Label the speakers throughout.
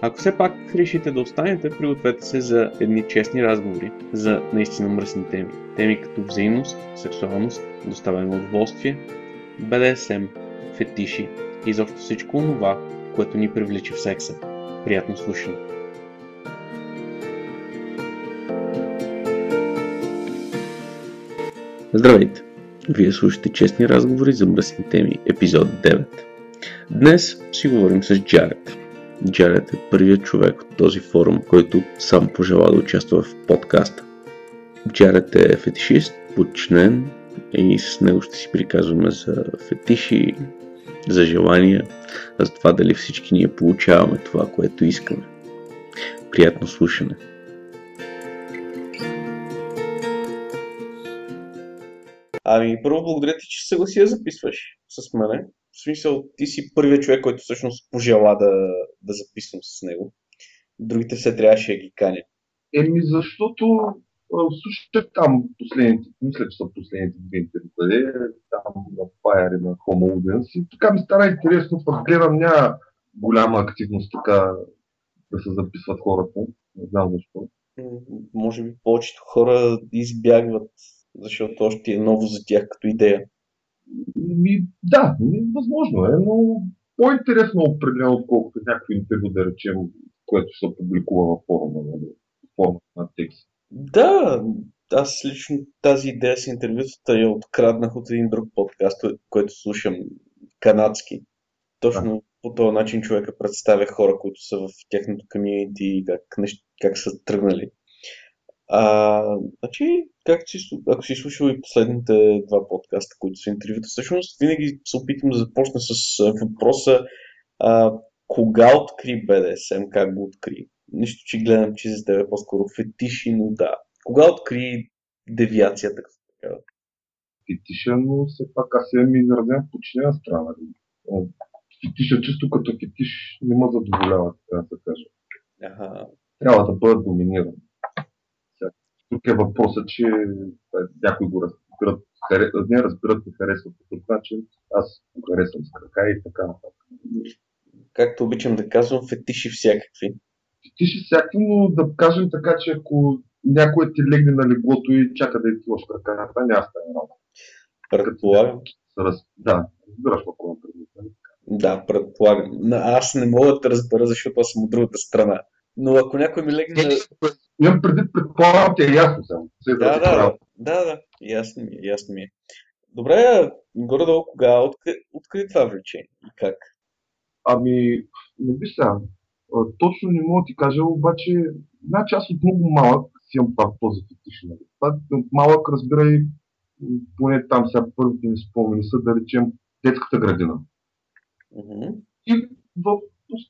Speaker 1: Ако все пак решите да останете, пригответе се за едни честни разговори за наистина мръсни теми. Теми като взаимност, сексуалност, доставяне на удоволствие, БДСМ, фетиши и изобщо всичко това, което ни привлича в секса. Приятно слушане! Здравейте! Вие слушате честни разговори за мръсни теми, епизод 9. Днес си говорим с Джаред, Джаред е първият човек от този форум, който сам пожела да участва в подкаста. Джаред е фетишист, подчинен и с него ще си приказваме за фетиши, за желания, за това дали всички ние получаваме това, което искаме. Приятно слушане! Ами, първо благодаря ти, че се съгласи да записваш с мене. В смисъл, ти си първият човек, който всъщност пожела да, да записвам с него. Другите все трябваше да ги каня.
Speaker 2: Еми, защото слушах там последните, мисля, че са последните две интервюта, там на Fire и на Homo Audience и така ми стана интересно, пък гледам няма голяма активност така да се записват хората. Не знам защо.
Speaker 1: Може би повечето хора избягват, защото още е ново за тях като идея.
Speaker 2: Ми, да, ми, възможно е, но по-интересно определено, отколкото някакво интервю, да речем, което се публикува във форума, нали, форма на текст.
Speaker 1: Да, аз лично тази идея с интервютата я откраднах от един друг подкаст, който слушам, канадски. Точно да. по този начин човека представя хора, които са в тяхното комьюнити и как, как са тръгнали. А, значи, как си, ако си слушал и последните два подкаста, които са интервюта, всъщност винаги се опитвам да започна с въпроса а, кога откри БДСМ, как го откри. Нищо, че гледам, че за теб е по-скоро фетиши, но да. Кога откри девиацията, като така?
Speaker 2: Фетиша, но все пак аз имам изразен в починена страна. Фетиша чисто като фетиш не ме задоволява, така да се каже. Ага. Трябва да бъда доминиран. Тук е въпросът, че някои го разбират, не разбират и харесват по друг начин. Аз го харесвам с крака и така нататък.
Speaker 1: Както обичам да казвам, фетиши всякакви.
Speaker 2: Фетиши всякакви, но да кажем така, че ако някой ти легне на леглото и чака да излош краката, няма стане работа.
Speaker 1: Предполагам.
Speaker 2: Да, разбираш какво е
Speaker 1: предвид. Да, предполагам. Аз не мога да те разбера, защото аз съм от другата страна. Но ако някой ми легне...
Speaker 2: Имам предвид, предполагам, ти е ясно само.
Speaker 1: Да, да, да, да, да, ясно ми, е, ясно ми е. Добре, горе-долу кога откри, откри това влечение и как?
Speaker 2: Ами, не би сега. Точно не мога да ти кажа, обаче, значи аз от много малък си имам това този фетиш. Нали. Това от малък, разбирай, поне там сега първите ми спомени са, да речем, детската градина. Mm-hmm. И в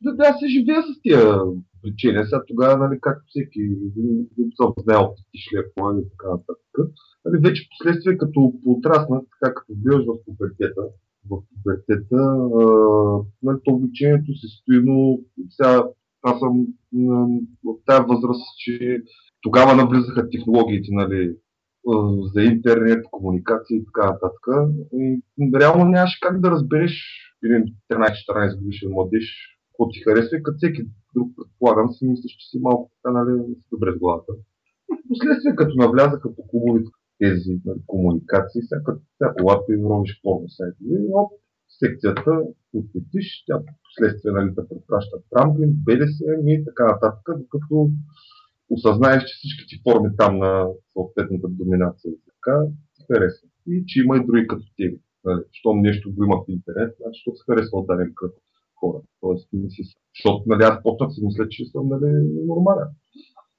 Speaker 2: да, да се живея с тия причини. Сега тогава, нали, както всеки съм знаел шлеп, и така нататък. Нали, вече последствие, като потраснах, така като биваш в пубертета, в пубертета, нали, то обучението се стои, но сега аз съм в тази възраст, че тогава навлизаха технологиите, нали, за интернет, комуникация и така нататък. И реално нямаше как да разбереш един 13-14 годишен младеж какво ти харесва и като всеки друг предполагам си мислиш, че си малко така, нали, добре с главата. Последствие, като навлязаха по клубовите тези нали, комуникации, всяка, всяко лапи ровиш порно сайтове и оп, секцията отпетиш, тя последствие нали, да препраща Трамплин, БДСМ и така нататък, докато осъзнаеш, че всички ти форми там на съответната доминация така ти харесва. И че има и други като тебе. Нали, щом нещо го има в интернет, значи ще се харесва от даден кръг хора. Тоест, не си, защото нали, аз почнах си мисля, че съм нали, нормален.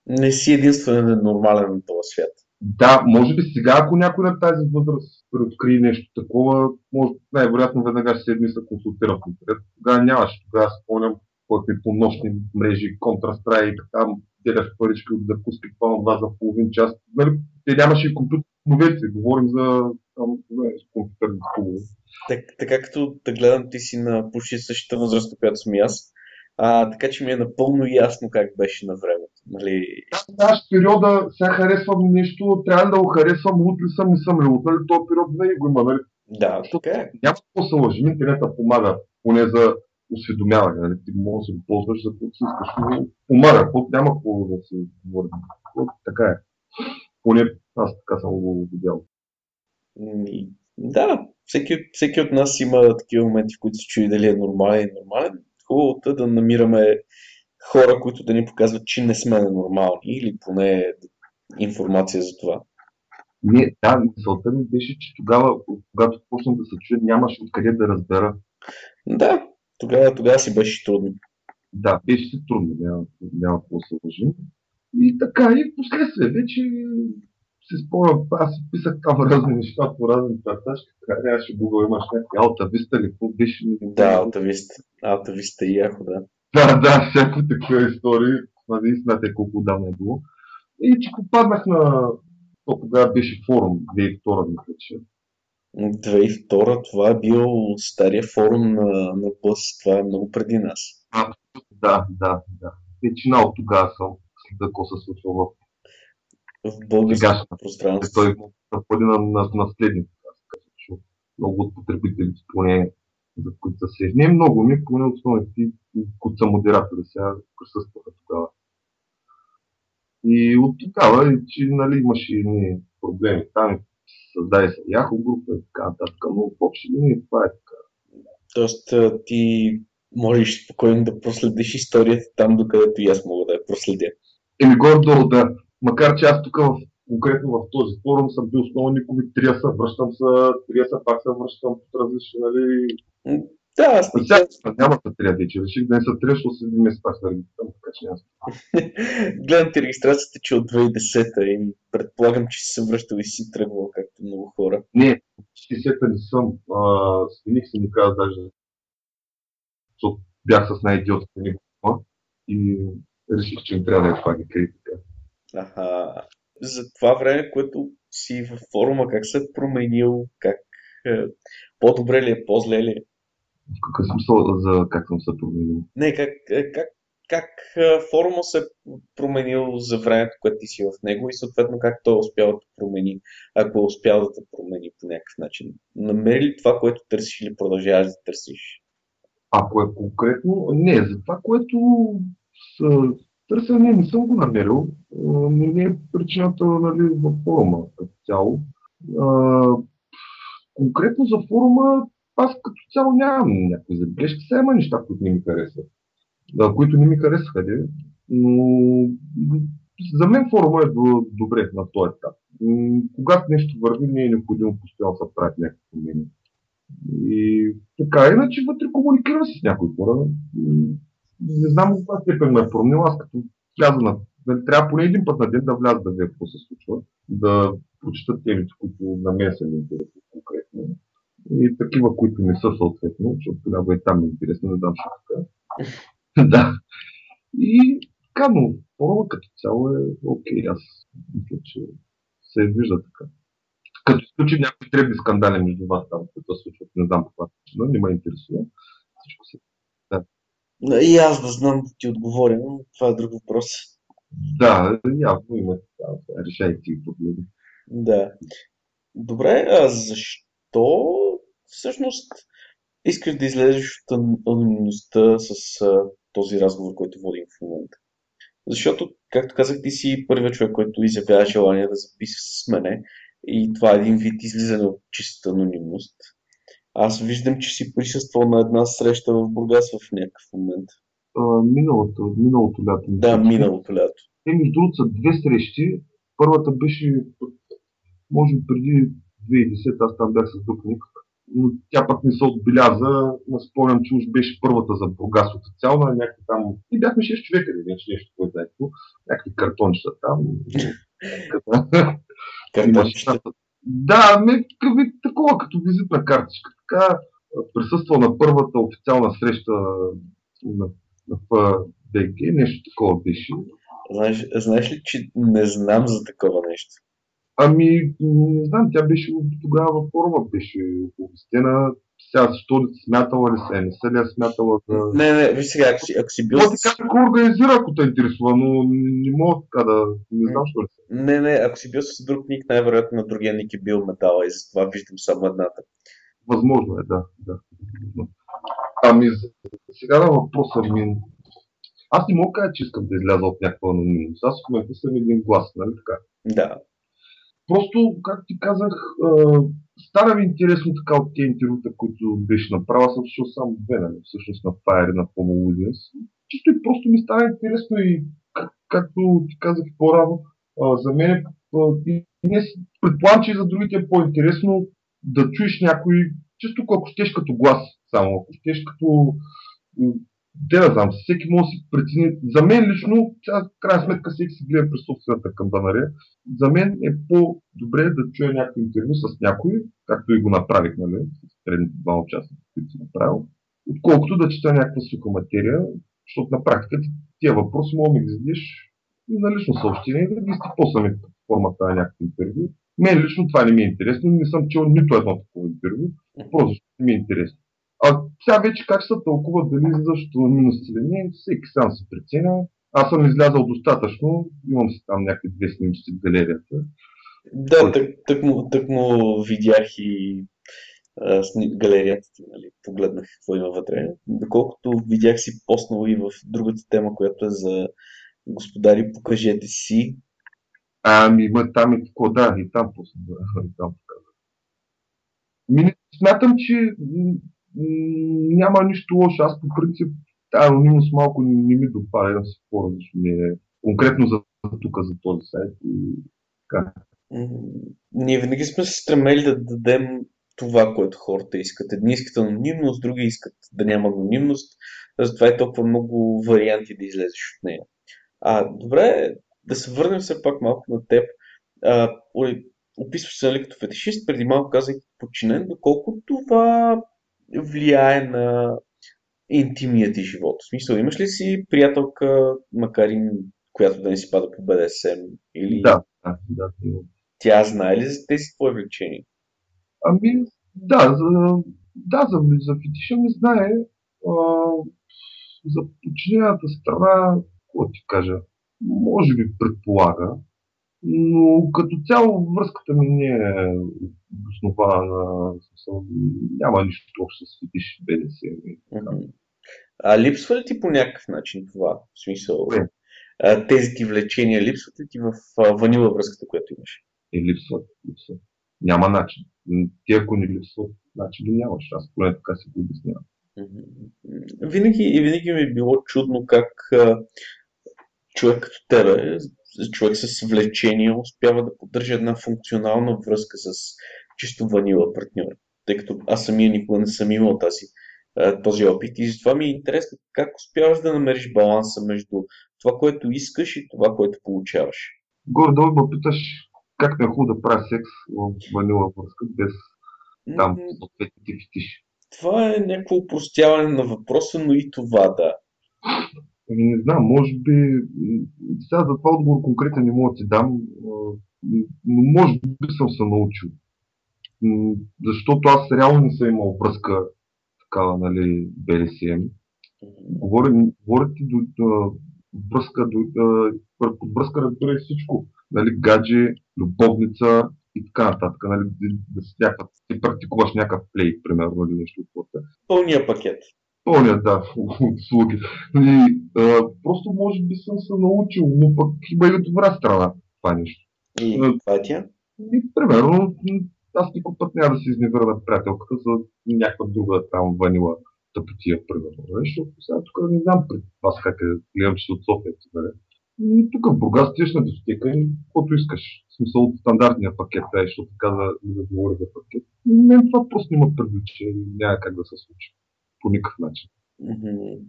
Speaker 1: Не си единствен нормален на този свят.
Speaker 2: Да, може би сега, ако някой на тази възраст преоткрие нещо такова, може най-вероятно веднага ще седне и се консултира в интернет. Тогава нямаше. Тогава спомням, който по нощни мрежи, Counter-Strike, там деляш парички от закуски, това това за половин час. Нали, те нямаше и компютър новеци, говорим за там, не, компютърни клубове.
Speaker 1: Так, така като да гледам, ти си на почти същата възраст, която съм и аз. А, така че ми е напълно ясно как беше на времето. Нали...
Speaker 2: Аз периода сега харесвам нещо, трябва да го харесвам, лут ли съм, не съм ли лут, нали? този период не го има, нали?
Speaker 1: Да, така е.
Speaker 2: Няма какво се лъжи, интернета помага, поне за осведомяване, нали? Ти може да го ползваш за какво си искаш, помага, няма какво да се говори. Така е. Поне аз така съм го видял.
Speaker 1: Да, всеки, всеки от нас има такива моменти, в които се чуи дали е нормален или нормален. Хубавото е да намираме хора, които да ни показват, че не сме ненормални или поне информация за това.
Speaker 2: Не, да, мисълта ми беше, че тогава, когато почнах да се чуя, нямаше откъде да разбера.
Speaker 1: Да, тогава, тогава си беше трудно.
Speaker 2: Да, беше си трудно, няма, няма какво се лъжи. И така, и последствие вече си спомням, аз си писах там разни неща по разни карташки, така нямаше Google, имаш някакви Алта Виста или какво беше.
Speaker 1: Да, Алта Виста. Алта Виста и Яхо, да.
Speaker 2: Да, да, всякакви такива истории. Наистина те колко давно е било. И че попаднах на... То тогава беше форум, 2002 мисля, че.
Speaker 1: 2002 това е бил стария форум на, на Бъс, това е много преди нас.
Speaker 2: А, да, да, да. Вечина от тогава съм, след какво се случва в
Speaker 1: в българското пространство.
Speaker 2: Той бъде на, на, наследник. Много от потребителите, поне за които са се. Не много, ми, поне основните, които са модератори, сега присъстваха тогава. И от тогава, че нали, имаше и проблеми там, създаде се Яхо група и така нататък, но в общи линии това е така.
Speaker 1: Тоест ти можеш спокойно да проследиш историята там, докъдето и аз мога да я проследя.
Speaker 2: Еми горе-долу, да. Макар че аз тук в, конкретно в този форум съм бил основно никога трия са, връщам се, трия са, пак се връщам под различни, нали...
Speaker 1: Да, аз
Speaker 2: не сега, няма да трия вече. Реших да не са трия, защото след един месец пак се регистрирам, така че няма.
Speaker 1: Гледам ти регистрацията, че от 2010-та и предполагам, че си се връщал и си тръгвал, както много хора.
Speaker 2: Не, 60-та не съм. А, смених се ни каза даже, защото бях с най-идиотската ни и реших, че не трябва да е това ги така.
Speaker 1: Аха. За това време, което си в форума, как се е променил, как е, по-добре ли е, по-зле ли е?
Speaker 2: Какъв смисъл за как съм се променил?
Speaker 1: Не, как, е, как, как е, форума се е променил за времето, което ти си в него и съответно как той е успял да промени, ако е успял да те промени по някакъв начин. Намери ли това, което търсиш или продължаваш да търсиш?
Speaker 2: Ако е конкретно, не, за това, което Търся, не, съм го намерил. Не, не е причината нали, в форума като цяло. А, конкретно за форума, аз като цяло нямам някакви забележки. Сега има неща, които не ми харесват. Да, които не ми харесваха, де. но за мен форума е добре на този етап. Когато нещо върви, не е необходимо постоянно да правят някакви промени. И така, иначе вътре комуникирам с някои хора не знам в каква степен ме е променил. Аз като вляза на... Нали, трябва поне един път на ден да вляза да видя какво се случва, да прочета темите, които на мен са ми интересни конкретно. И такива, които не са съответно, защото тогава и там е интересно, не дам шутка. да. И така, но форума като цяло е окей. Аз мисля, че се вижда така. Като изключим някои требни скандали между вас там, които се случват, не знам каква причина, не ме интересува. Всичко се
Speaker 1: и аз да знам да ти отговоря, но това е друг въпрос.
Speaker 2: Да, явно има. Решай ти проблеми.
Speaker 1: Да. Добре, а защо всъщност искаш да излезеш от анонимността с а, този разговор, който водим в момента? Защото, както казах, ти си първият човек, който изявява желание да записва с мене и това е един вид излизане от чистата анонимност. Аз виждам, че си присъствал на една среща в Бургас в някакъв момент.
Speaker 2: А, миналото, миналото лято.
Speaker 1: Да, миналото лято.
Speaker 2: Те, между другото, са две срещи. Първата беше, може би преди 2010, аз там бях с друг но тя пък не се отбеляза. Спомням, че уж беше първата за Бургас официална, някакви там. И бяхме 6 човека, не вече нещо, което е някакви картончета там.
Speaker 1: Картончета.
Speaker 2: Да, не, такова като визитна картичка. Така присъствал на първата официална среща на ДГ, нещо такова беше.
Speaker 1: Знаеш, знаеш ли, че не знам за такова нещо?
Speaker 2: Ами, не знам, тя беше тогава във форума, беше оповестена. Сега защо ли смятала ли се, не се ли е смятала да...
Speaker 1: Не, не, виж сега, ако си, ако си бил...
Speaker 2: Може да го организира, ако те интересува, но не мога така да... Не знам, що ли се.
Speaker 1: Не, не, ако си бил с друг ник, най-вероятно на другия ник е бил метала и затова виждам само едната.
Speaker 2: Възможно е, да. да. Ами, сега на въпроса ми... Аз не мога да кажа, че искам да изляза от някаква анонимност. Аз в момента съм един глас, нали така?
Speaker 1: Да.
Speaker 2: Просто, както ти казах, стара ми интересно така от тези интервюта, които беше направил. Съм слушал само две, нали, всъщност на Fire на Homo Williams. Чисто и просто ми стана интересно и как, както ти казах по-рано, за мен и предполагам, че и за другите е по-интересно да чуеш някой, чисто ако щеш като глас, само ако щеш като те да знам, всеки може да си прецени. За мен лично, в крайна сметка, всеки си гледа през собствената камбанария. За мен е по-добре да чуя някой интервю с някой, както и го направих, нали, предните два участника, които си направил, отколкото да чета някаква суха материя, защото на практика тия въпроси мога да ги задиш и на лично съобщение и да ги изтипосаме под формата на някакво интервю. Мен лично това не ми е интересно, не съм чел нито едно такова интервю, просто не ми е интересно. А сега вече как се тълкува дали излизащо минус или не, всеки сам се преценя. Аз съм излязал достатъчно, имам си там някакви две снимки в галерията.
Speaker 1: Да, тък, тък, му, тък му видях и а, галерията ти, нали, погледнах какво има вътре. Доколкото видях си поснал и в другата тема, която е за господари, покажете си.
Speaker 2: Ами, има там и какво, да, и там пусна, и там показах. Ми, смятам, че няма нищо лошо. Аз по принцип тази анонимност малко не, ми допада да споря, защото ми е конкретно за тук, за този сайт. И, така.
Speaker 1: Ние винаги сме се стремели да дадем това, което хората искат. Едни искат анонимност, други искат да няма анонимност. Затова е толкова много варианти да излезеш от нея. А, добре, да се върнем все пак малко на теб. А, описваш се нали, като фетишист, преди малко казах подчинен, доколко това влияе на интимният ти живот. В смисъл, имаш ли си приятелка, макар и която да не си пада по БДСМ? Или...
Speaker 2: Да, да, да.
Speaker 1: Тя знае ли за тези твои влечения?
Speaker 2: Ами, да, за, да, за, за фетиша не знае. А, за подчинената страна, какво ти кажа, може би предполага, но като цяло връзката ми не е основана, няма нищо общо с фетиш БДС.
Speaker 1: А липсва ли ти по някакъв начин това? В смисъл,
Speaker 2: Не.
Speaker 1: тези ти влечения липсват ли ти в ванила връзката, която имаш?
Speaker 2: И липсват, липсват. Няма начин. Ти ако не липсват, значи ги нямаш. Аз поне така си го обяснявам.
Speaker 1: Винаги, и винаги ми е било чудно как човек като тебе, човек с влечение, успява да поддържа една функционална връзка с чисто ванила партньор. Тъй като аз самия никога не съм имал тази, този опит и затова ми е интересно как успяваш да намериш баланса между това, което искаш и това, което получаваш.
Speaker 2: Горе-долу ме питаш как не е хубаво да правя секс в ванила връзка без там съответните фетиши.
Speaker 1: Това е някакво упростяване на въпроса, но и това да.
Speaker 2: Не знам, може би, сега за това отговор конкретен не мога да ти дам, но може би съм се научил. Защото аз реално не съм имал връзка такава, нали, BDSM. Говоря, говоря ти до, до до, връзка разбира всичко. Нали, гадже, любовница и така нататък. Нали, да, да, да ти практикуваш някакъв плей, примерно, или нещо от това.
Speaker 1: Пълния пакет
Speaker 2: пълния, да, услуги. И, а, просто може би съм се научил, но пък има и добра страна това нещо.
Speaker 1: И това е тя?
Speaker 2: И, примерно, аз никой път няма да се изневеря на приятелката за някаква друга там ванила тъпотия, примерно. Защото сега тук не знам пред вас как е, гледам, че от София. Нали? Тук в Бургас тиеш на дискотека и каквото искаш. В смисъл от стандартния пакет, да, защото каза да говоря за пакет. Мен това просто няма привлича и няма как да се случи по никакъв начин.
Speaker 1: Mm-hmm.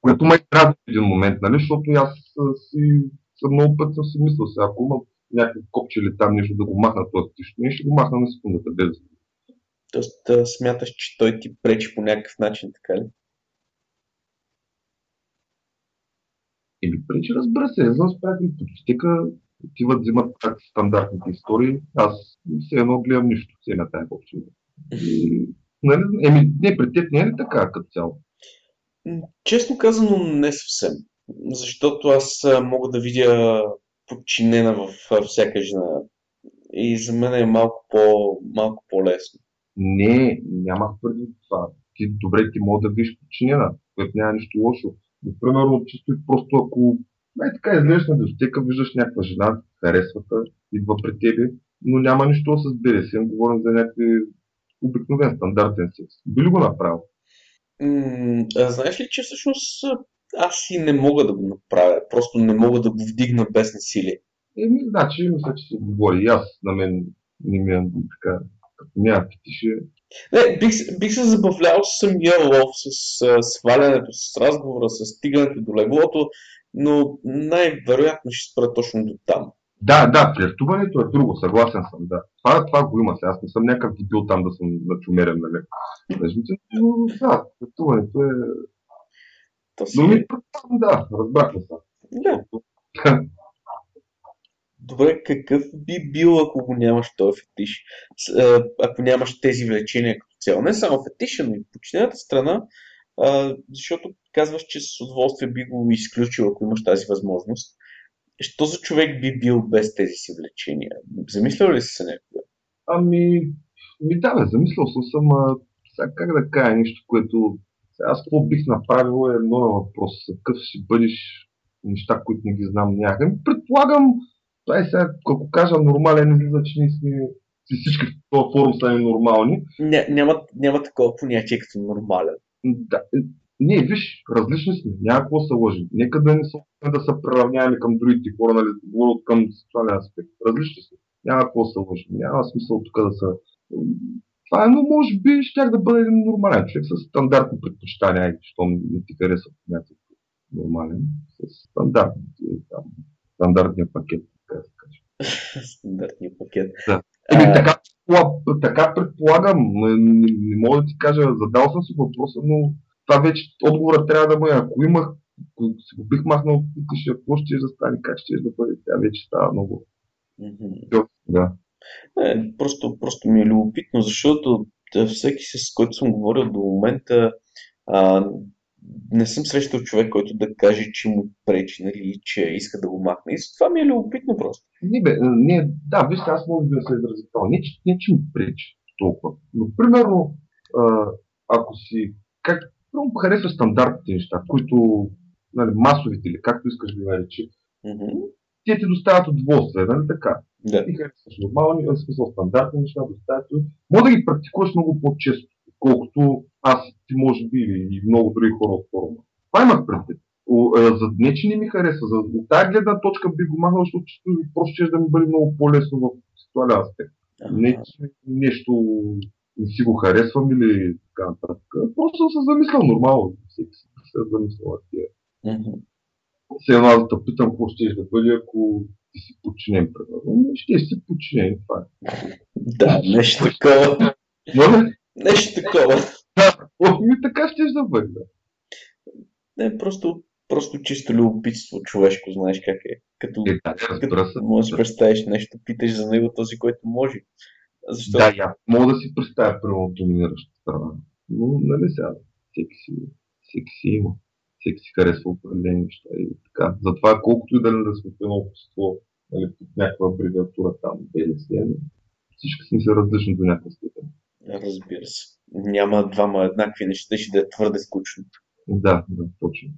Speaker 2: Което ме трябва в един момент, нали? защото аз си съм много път съм си мислил, сега ако има някакво копче или там нещо да го махна този тишно, ние ще го махна на секундата без.
Speaker 1: Тоест смяташ, че той ти пречи по някакъв начин, така ли?
Speaker 2: Еми, пречи, разбира се, за с приятели по дискотека отиват, взимат как стандартните истории. Аз все едно гледам нищо, все на тая. И, нали, еми, не, при теб не е ли така като цяло?
Speaker 1: Честно казано, не съвсем. Защото аз мога да видя подчинена в всяка жена. И за мен е малко, по, малко по-лесно.
Speaker 2: Не, нямах преди това. Ти добре, ти мога да видиш подчинена, което няма нищо лошо. Но, примерно, чисто и просто ако най така излезеш на дискотека, виждаш някаква жена, харесвата, идва при тебе, но няма нищо с БДСМ, говорим за някакви обикновен стандартен секс. Би ли го направил?
Speaker 1: М- а знаеш ли, че всъщност аз и не мога да го направя. Просто не мога да го вдигна без насилие.
Speaker 2: Еми, значи, мисля, че се говори. И аз на мен не ми е така, като няма петише.
Speaker 1: Не, бих, бих се забавлял с самия лов, с с свалянето, с разговора, с стигането до леглото, но най-вероятно ще спра точно до там.
Speaker 2: Да, да, флиртуването е друго, съгласен съм, да. Това, това го има сега. Аз не съм някакъв дебил там да съм начумерен, нали? Но да, флиртуването е...
Speaker 1: То си...
Speaker 2: Но ми, да, разбрахме се.
Speaker 1: Да. Добре, какъв би бил, ако го нямаш този фетиш? Ако нямаш тези влечения като цяло? Не само фетиша, но и починената страна, а, защото казваш, че с удоволствие би го изключил, ако имаш тази възможност. Що за човек би бил без тези си влечения? Замислял ли си се някога?
Speaker 2: Ами, ми да, бе, замислял съм, съм а, сега как да кажа нещо, което сега аз какво бих направил е много въпрос. Какъв си бъдеш неща, които не ги знам някъде. Предполагам, това е сега, ако кажа нормален, излиза, че ние сме всички в този форум са нормални.
Speaker 1: Ня, няма, няма такова понятие като нормален.
Speaker 2: Да, не, виж, различни сме, няма какво се. Нека да не се да се приравняваме към другите хора, нали, говорят към сексуален аспект. Различни сме. Няма какво се. Няма смисъл тук да се... Това е, но може би щях да бъде един нормален човек с стандартни предпочитания, защото не ти харесва понятието нормален, с стандартни, там, стандартния пакет, така да се каже.
Speaker 1: Стандартния пакет.
Speaker 2: Да. Еми, така, така предполагам, не, не, не мога да ти кажа, задал съм си въпроса, но това вече отговорът трябва да бъде. Ако имах, ако си го бих махнал, питаш, какво ще да стане, как ще да бъде, тя вече става много.
Speaker 1: Mm-hmm.
Speaker 2: Да.
Speaker 1: Не, просто, просто ми е любопитно, защото всеки с който съм говорил до момента а, не съм срещал човек, който да каже, че му пречи, нали, че иска да го махне. И това ми е любопитно просто.
Speaker 2: Не, бе, не, да, вижте, аз мога да се изразя това. Не, че, не, че ми пречи толкова. Но, примерно, а, ако си, как, много харесва стандартните неща, които нали, масовите или както искаш да ги наречи.
Speaker 1: Mm-hmm.
Speaker 2: Те ти доставят удоволствие, нали така?
Speaker 1: Да.
Speaker 2: Ти харесваш нормални, в смисъл стандартни неща, доставят. Може да ги практикуваш много по-често, колкото аз, ти може би и много други хора от форума. Това имах предвид. За не, че не ми харесва. За, от тази гледна точка би го махнал, защото просто ще да ми бъде много по-лесно в ситуален аспект. Не, че нещо не си го харесвам или така нататък. Просто съм се замислял нормално. Всеки се е замислял тия. Все едно аз да питам какво ще да бъде, ако ти си подчинен, примерно. Ще си подчинен, това е.
Speaker 1: Да, нещо такова.
Speaker 2: Моля?
Speaker 1: Нещо такова.
Speaker 2: Ми така ще да бъде.
Speaker 1: Не, просто, просто чисто любопитство човешко, знаеш как е. Като,
Speaker 2: Е, да,
Speaker 1: като можеш да представиш нещо, питаш за него този, който може. Защо?
Speaker 2: Да, я мога да си представя примерно доминираща страна. Но, нали сега, всеки си, всеки си има. Всеки си харесва определени неща и така. Затова колкото и да не да сме в едно общество, нали, под някаква абревиатура там, БДС, всички сме се различни до някаква степен.
Speaker 1: Разбира се. Няма двама еднакви неща, ще да е твърде скучно.
Speaker 2: Да, да, точно.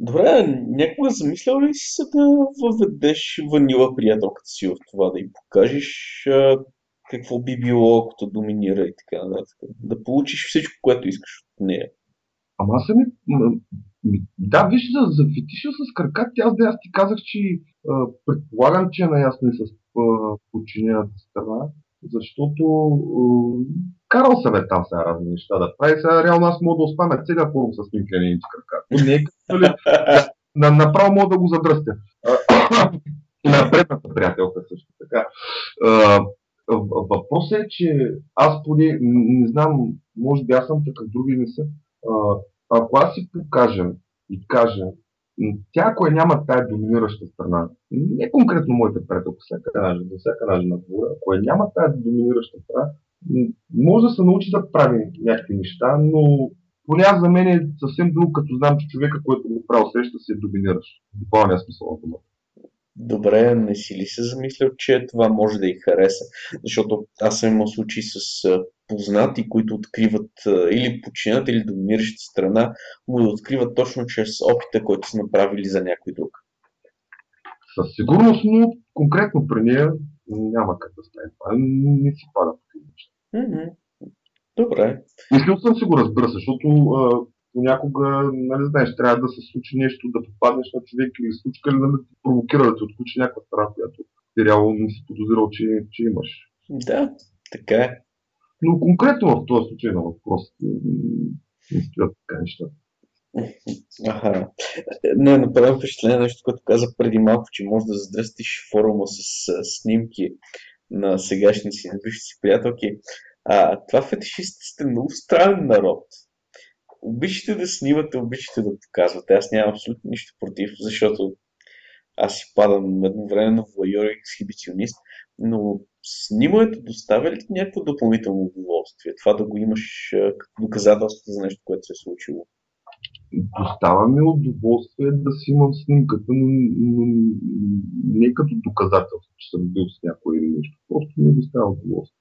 Speaker 1: Добре, някога замислял ли си се да въведеш ванила приятелката си в това, да й покажеш а, какво би било, ако те доминира и така нататък. Да получиш всичко, което искаш от нея.
Speaker 2: Ама аз ми... Да, виж, за, за фетиша с крака, аз да аз ти казах, че а, предполагам, че е наясно и с а, подчинената страна, защото а, карал съм е там сега разни неща да прави. Сега реално аз мога да оставя целият форум с минклените крака. Не е като ли, на, направо мога да го задръстя. И на предната приятелка също така. А, Въпросът е, че аз поне не знам, може би аз съм такъв, други не са. Ако аз си покажа и кажа, тя, ако няма тая доминираща страна, не конкретно моите приятелки, за всяка една жена ако я няма тая доминираща страна, може да се научи да прави някакви неща, но поне за мен е съвсем друго, като знам, че човека, който го прави среща, се доминираш. Буквалния смисъл на думата.
Speaker 1: Добре, не си ли се замислял, че това може да й хареса? Защото аз съм имал случаи с познати, които откриват или починат, или доминираща страна, му да откриват точно чрез опита, който са направили за някой друг.
Speaker 2: Със сигурност, но конкретно при нея няма как да стане това. Не си пада
Speaker 1: mm-hmm. Добре.
Speaker 2: Мислил съм си го, разбира защото а, понякога, нали знаеш, трябва да се случи нещо, да попаднеш на човек или случка, или да те провокира да ти отключи някаква страна, която ти реално не си подозирал, че, че имаш.
Speaker 1: Да, така е.
Speaker 2: Но конкретно в този случай на въпрос не стоят така неща.
Speaker 1: Аха. Не, направям впечатление нещо, което каза преди малко, че може да задръстиш форума с, с снимки на сегашни си, бивши си приятелки. А, това фетишистите сте много странен народ. Обичате да снимате, обичате да показвате. Аз нямам абсолютно нищо против, защото аз си падам едновременно воайор и ексхибиционист, но снимането доставя ли ти някакво допълнително удоволствие? Това да го имаш като доказателство за нещо, което се е случило?
Speaker 2: Доставя ми удоволствие да си имам снимката, но, но не като доказателство, че съм бил с някой или нещо. Просто ми доставя удоволствие.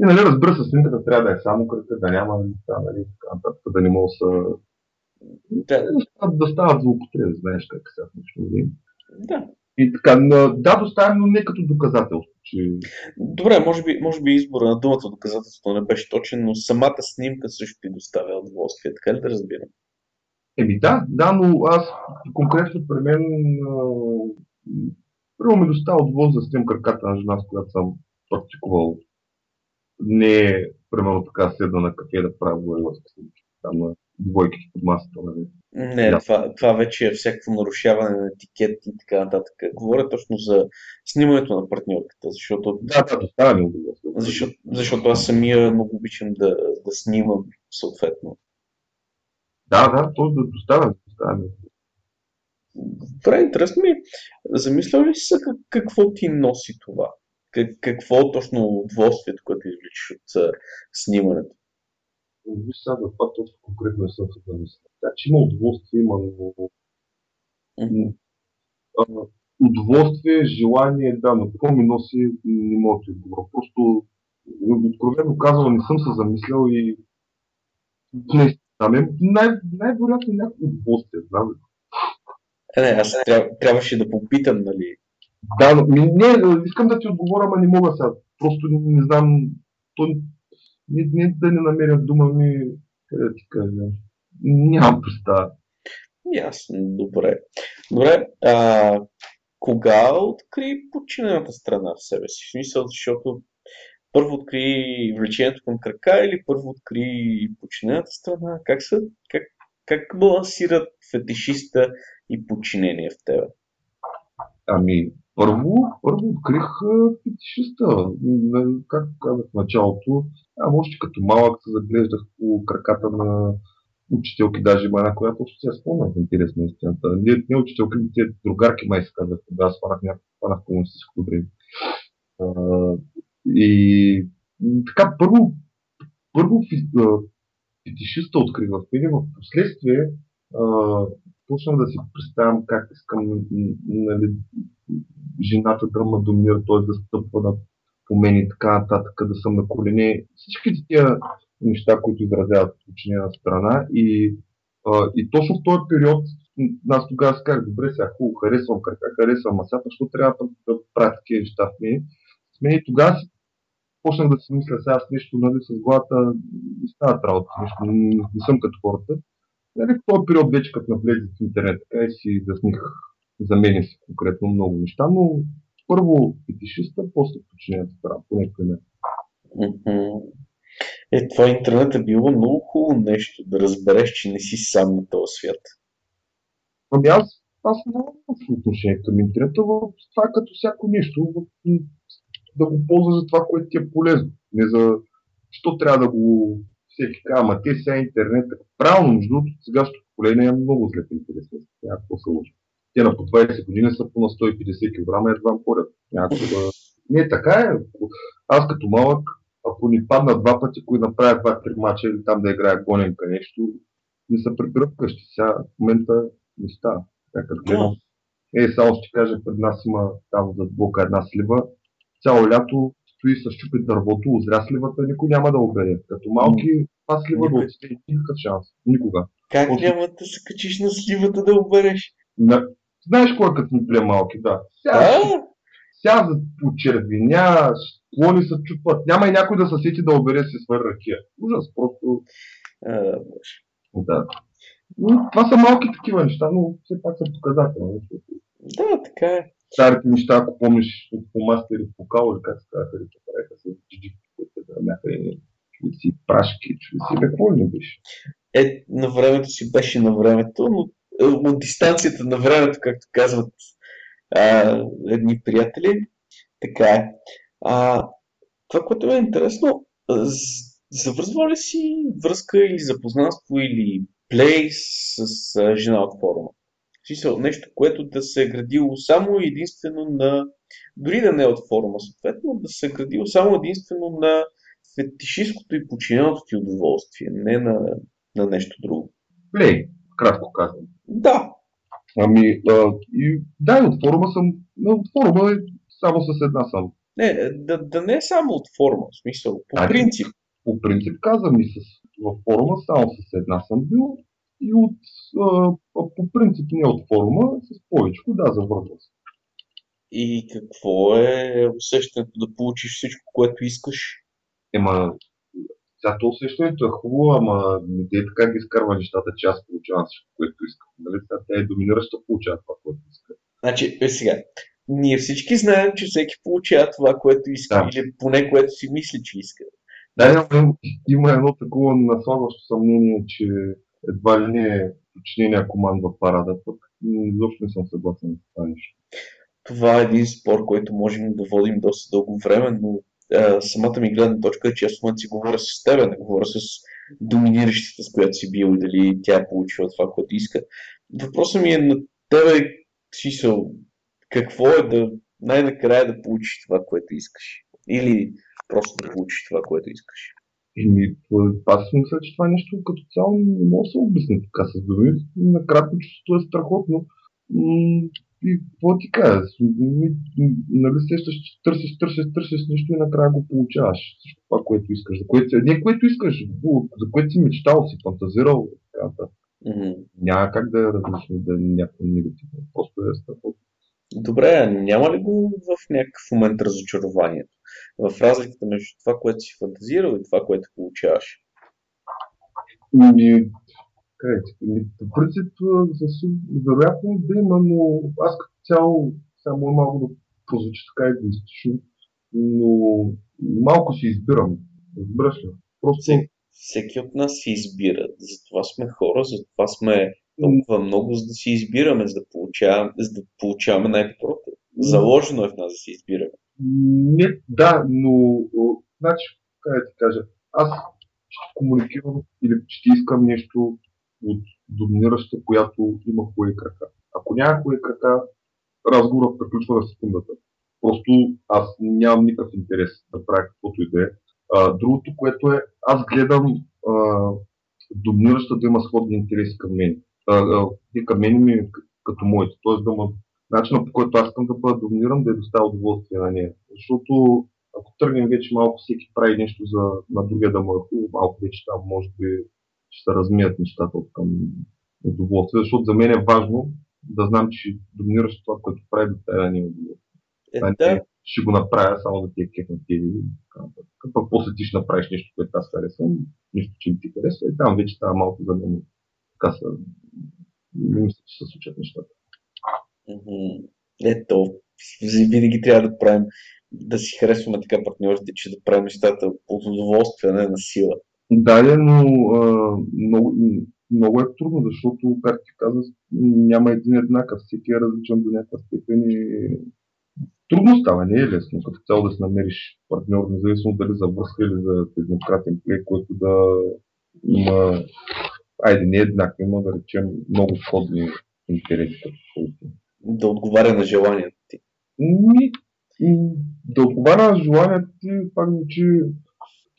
Speaker 2: И нали, разбира се, снимката трябва да е само кръка, да няма лица, нали, така нататък, да не мога са... Да, да стават злоупотреби, знаеш как сега
Speaker 1: нещо. Да.
Speaker 2: И така, да, доставям, но не като доказателство. Че...
Speaker 1: Добре, може би, може би избора на думата доказателство не беше точен, но самата снимка също ти доставя удоволствие, така ли да разбирам?
Speaker 2: Еми да, да, но аз конкретно при мен първо ми достава удоволствие да снимам краката на жена, с която съм практикувал. Не е, примерно така, седна на кафе да правя войлъцка там на двойките под масата. Нали.
Speaker 1: Не, да. това, това вече е всякакво нарушаване на етикет и така нататък. Говоря точно за снимането на партньорката, защото...
Speaker 2: Да, да, ми удоволствие.
Speaker 1: Защото, защото аз самия много обичам да, да снимам съответно.
Speaker 2: Да, да, то да доставя, доставя.
Speaker 1: Добре, интересно ми. Замислял ли си какво ти носи това? Какво точно удоволствието, което извличаш от снимането?
Speaker 2: Виж сега за това точно конкретно не съм се замислял. Така че има удоволствие, има. Mm-hmm. удоволствие, желание, да, но какво ми носи, не мога да отговоря. Просто, откровено казвам, не съм се замислял и не знам. Най- най-вероятно някакво удоволствие, знам.
Speaker 1: Е, не, аз тряб, трябваше да попитам, нали?
Speaker 2: Да, но, не, искам да ти отговоря, ама не мога сега. Просто не знам, то не, не да не намеря дума ми, къде да ти кажа. Нямам представа.
Speaker 1: Ясно, добре. Добре, а, кога откри подчинената страна в себе си? В смисъл, защото първо откри влечението към крака или първо откри подчинената страна? Как, са, как, как балансират фетишиста и подчинение в тебе?
Speaker 2: Ами, първо, първо открих фетишиста. Както казах в началото, а още като малък се заглеждах по краката на учителки, даже има една, която още се спомням в интерес на истината. Не, не учителки, те другарки май се тогава аз фанах някакво, комунистическо време. И така, първо, първо фетишиста открих в мене, в последствие почнах да си представям как искам нали, жената да ме доминира, т.е. да стъпва на по мен и така нататък, да съм на колене. Всички тия неща, които изразяват на страна. И, а, и точно в този период аз тогава си казах, добре, сега хубаво, харесвам крака, харесвам масата, защото трябва да правя такива неща в. С мен и тогава си почнах да си мисля сега с нещо, нали, с главата не стават работа, нещо, не, не съм като хората. Нали, в този период вече като навлезе в интернет, така и си засних за мен си конкретно много неща, но първо фетишиста, после подчинената страна, поне при мен.
Speaker 1: Е, това интернет е било много хубаво нещо, да разбереш, че не си сам на този свят.
Speaker 2: Ами аз, аз нямам отношение към интернета, това е като всяко нещо, да го ползваш за това, което ти е полезно. Не за... Що трябва да го всеки казва, ама те сега интернет. Правилно, между другото, сегашното поколение много зле интересни. Някакво се лъжи. Те на по 20 години са по на 150 кг едва ходят. Някакво да... Не, така е. Аз като малък, ако ни падна два пъти, кои направя два-три мача или там да играя гоненка нещо, не се прибира вкъщи. Сега в момента не става. Така, гледам. Е, само ще кажа, пред нас има там зад блока една слива. Цяло лято стои с чупи дървото, озря сливата, никой няма да обере. Като малки, това слива да отсте никакъв шанс. Никога.
Speaker 1: Как От... няма да се качиш на сливата да обереш?
Speaker 2: На... Знаеш кой като ни пле малки, да. Сязат по червеня, клони се чупват. Няма и някой да се сети да обере си свър ракия. Ужас, просто.
Speaker 1: А,
Speaker 2: да. Но, това са малки такива неща, но все пак са показателни.
Speaker 1: Да, така е.
Speaker 2: Старите неща, ако помниш от по мастер и по као, или как се казаха, или правеха с джиджи, които бяха и чуици, прашки, чуици, какво ли не беше?
Speaker 1: Е, на времето си беше на времето, но е, от дистанцията на времето, както казват а, едни приятели, така е. А, това, което е интересно, завързва ли си връзка или запознанство или плей с жена от форума? Смисъл, нещо, което да се е градило само единствено на, дори да не е от форума, съответно, да се е градило само единствено на фетишистското и починеното ти удоволствие, не на, на нещо друго.
Speaker 2: Плей, кратко казвам.
Speaker 1: Да.
Speaker 2: Ами, а, и, да, от форума съм, но от форума е само с една съм.
Speaker 1: Не, да, да не е само от форума, в смисъл, по а, принцип.
Speaker 2: По принцип казвам и с, в форума само с една съм бил, и от, по принцип не от форума, с повечето, да, завързва се.
Speaker 1: И какво е усещането да получиш всичко, което искаш?
Speaker 2: Ема, то усещането е хубаво, ама не те така ги изкарва нещата, че аз получавам всичко, което искам. Нали? Сега тя е доминираща, получава това, което иска.
Speaker 1: Значи, е сега, ние всички знаем, че всеки получава това, което иска, да. или поне което си мисли, че иска.
Speaker 2: Да, има, има едно такова наслагващо съмнение, че едва ли не е подчинения командва парада, пък изобщо не съм съгласен с това нещо.
Speaker 1: Това е един спор, който можем да водим доста дълго време, но а, самата ми гледна точка е, че аз в си говоря с теб, не говоря с доминиращите, с която си бил и дали тя е получила това, което иска. Въпросът ми е на тебе, смисъл, какво е да най-накрая да получиш това, което искаш? Или просто да получиш това, което искаш?
Speaker 2: Еми, аз си мисля, че това нещо като цяло не може да се обясни така с думи. Накратко чувството е страхотно. И какво ти кажа? Нали сещаш, че търсиш, търсиш, търсиш нещо и накрая го получаваш. Всичко това, което искаш. За което, не което искаш, за което си мечтал, си фантазирал. Mm-hmm. Няма как да е различно, да е някакво негативно. Просто е страхотно.
Speaker 1: Добре, няма ли го в някакъв момент разочарованието? В разликата между това, което си фантазирал и това, което получаваш?
Speaker 2: Ми, ми, по принцип, вероятно да има, но аз като цяло, само малко да прозвучи така егоистично, но малко си избирам. Разбираш ли?
Speaker 1: Просто... Всеки от нас си избира. Затова сме хора, затова сме толкова много, за да си избираме, за да получаваме, за да получаваме най-доброто. Заложено е в нас да си избираме.
Speaker 2: Не, да, но значи, как да ти кажа, аз ще комуникирам или ще искам нещо от доминираща, която има хубави крака. Ако няма хубави крака, разговорът приключва на секундата. Просто аз нямам никакъв интерес да правя каквото и да е. Другото, което е, аз гледам а, доминираща да има сходни интереси към мен и към мен ми като моите. Тоест да ма, начинът по който аз искам да бъда доминиран, да е доставя удоволствие на нея. Защото ако тръгнем вече малко всеки прави нещо за на другия да му е хубаво, малко вече там може би ще се размият нещата от към удоволствие, защото за мен е важно да знам, че доминираш това, което прави да да ни е удоволствие. Е, да. Ще го направя само да ти е кеф на тебе. Пък после ти ще направиш нещо, което аз харесвам, нищо, че не ти харесва и там вече става малко за мен така са, не мисля, че се случат нещата.
Speaker 1: Ето, винаги трябва да правим, да си харесваме така партньорите, че да правим нещата от удоволствие, не на сила.
Speaker 2: Да, но а, много, много е трудно, защото, както ти каза, няма един еднакъв, всеки е различен до някаква степен и трудно става, не е лесно, като цяло да си намериш партньор, независимо дали за връзка или за еднократен плей, който да има айде не еднакви, но да речем много сходни интереси.
Speaker 1: Да отговаря на желанията ти.
Speaker 2: Ми, да отговаря на желанията ти, пак звучи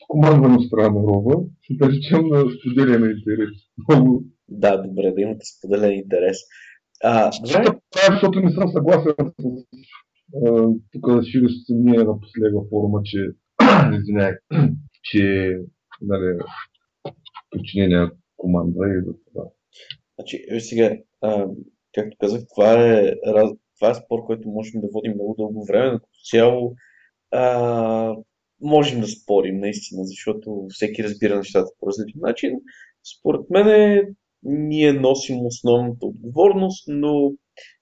Speaker 2: командване страна на роба, да речем на споделяне интерес. Много...
Speaker 1: Да, добре, да имате споделен интерес. А, добре.
Speaker 2: Това защото не съм съгласен с тук шириш се ние на последва форума, че извиняй, че нали, подчинение команда и за това.
Speaker 1: Значи, сега, а, както казах, това е, това е спор, който можем да водим много дълго време. Като цяло, а, можем да спорим наистина, защото всеки разбира нещата по различен начин. Според мен ние носим основната отговорност, но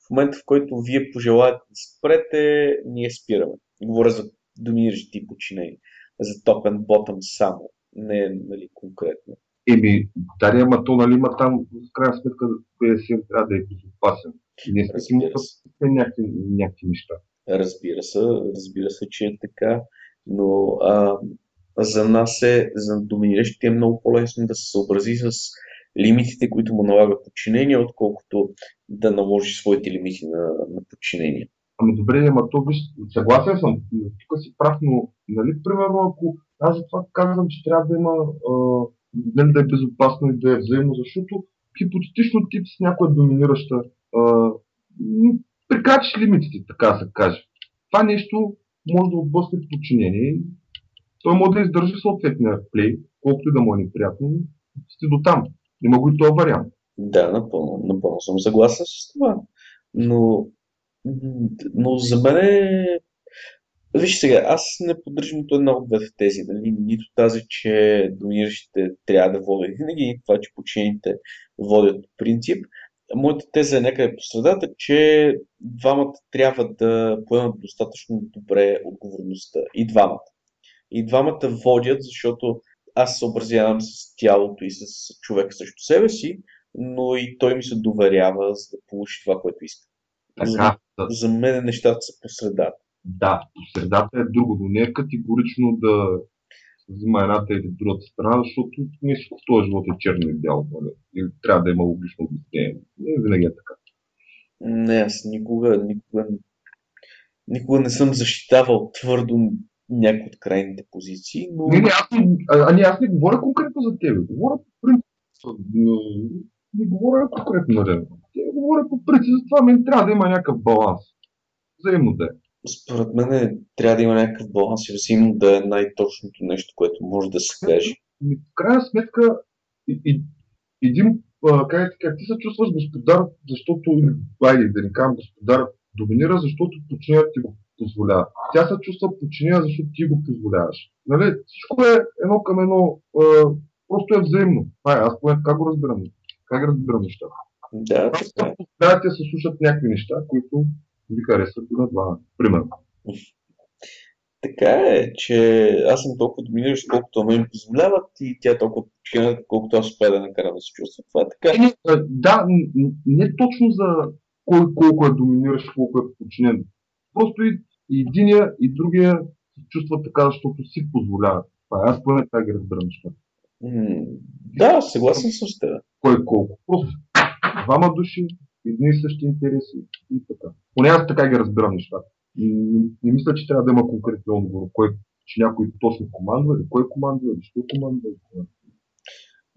Speaker 1: в момента, в който вие пожелаете да спрете, ние спираме. Говоря за доминиращи подчинени, за топ and само, не нали, конкретно.
Speaker 2: Еми, да, ама то, нали, има там, в крайна сметка, PSM трябва да е безопасен. И сме някакви, някакви неща.
Speaker 1: Разбира се, разбира се, че е така, но а, за нас е, за доминиращите е много по-лесно да се съобрази с лимитите, които му налага подчинение, отколкото да наложи своите лимити на, на подчинение.
Speaker 2: Ами добре, ама то виж, съгласен съм, тук си прав, но нали, примерно, ако аз за това казвам, че трябва да има а, нали, да е безопасно и да е взаимно, защото хипотетично ти с някоя доминираща а, прекачиш лимитите, така се каже. Това нещо може да отблъсне подчинение. Той може да издържи съответния плей, колкото и да му е неприятно, сте до там. Има го и този вариант.
Speaker 1: Да, напълно, напълно съм съгласен с това. Но, но за мен е... Виж сега, аз не поддържам нито една от двете тези. Нали? Нито тази, че доминиращите трябва да водят винаги, нито това, че почините водят по принцип. Моята теза е някъде по средата, че двамата трябва да поемат достатъчно добре отговорността. И двамата. И двамата водят, защото аз съобразявам с тялото и с човека срещу себе си, но и той ми се доверява, за да получи това, което иска. Така, за, за мен нещата са по средата.
Speaker 2: Да, по средата е друго, но не е категорично да взима едната или другата страна, защото не всичко в този живот е черно и бяло. Нали? И трябва да има логично обяснение. Не винаги е така.
Speaker 1: Не, аз никога, никога, никога не съм защитавал твърдо някои от крайните позиции. Но...
Speaker 2: Не, не, аз не, а, не, аз не говоря конкретно за тебе. Говоря по принцип. Не говоря конкретно за тебе. Говоря по принцип за това, мен трябва да има някакъв баланс. Взаимно да е.
Speaker 1: Според мен трябва да има някакъв баланс и взаимно да е най-точното нещо, което може да се каже.
Speaker 2: В крайна сметка, и, и, един, как, как ти се чувстваш господар, защото, айде да не кажам господар, доминира, защото подчинят ти го позволява. Тя се чувства подчинена, защото ти го позволяваш. Нали? Всичко е едно към едно, е, просто е взаимно. Това е, аз поне така го разбирам. Как разбирам нещата?
Speaker 1: Да, така е.
Speaker 2: Да, те се слушат някакви неща, които ви харесват и на два. Примерно.
Speaker 1: Така е, че аз съм толкова доминиращ, колкото ме ми позволяват и тя е толкова подчинена, колкото аз успея да накара да се чувства. Това е така.
Speaker 2: Не, да, не точно за кой колко е доминиращ, колко е подчинен. Просто и, и единия, и другия се чувстват така, защото си позволяват. Това е, аз поне така ги разбирам нещата.
Speaker 1: да, съгласен съм с теб.
Speaker 2: Кой колко. Просто двама души, едни и същи интереси и така. Поне аз така ги разбирам нещата. И не, не мисля, че трябва да има конкретен отговор, кой, че някой точно командва или кой командва или що командва.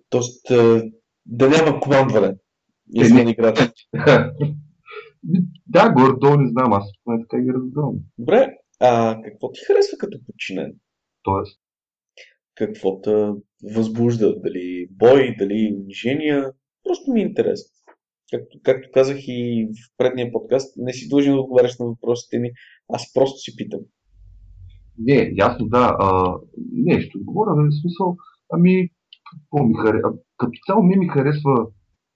Speaker 1: Тоест, е, да няма командване извън играта.
Speaker 2: Да, горе-долу не знам, аз поне така ги разбирам.
Speaker 1: Добре, а какво ти харесва като подчинен?
Speaker 2: Тоест?
Speaker 1: Какво те възбужда? Дали бой, дали унижения? Просто ми е интересно. Както, както казах и в предния подкаст, не си длъжен да отговаряш на въпросите ми, аз просто си питам.
Speaker 2: Не, ясно, да. А, не, ще отговоря, в смисъл, ами, какво ми харесва? Като цяло ми ми харесва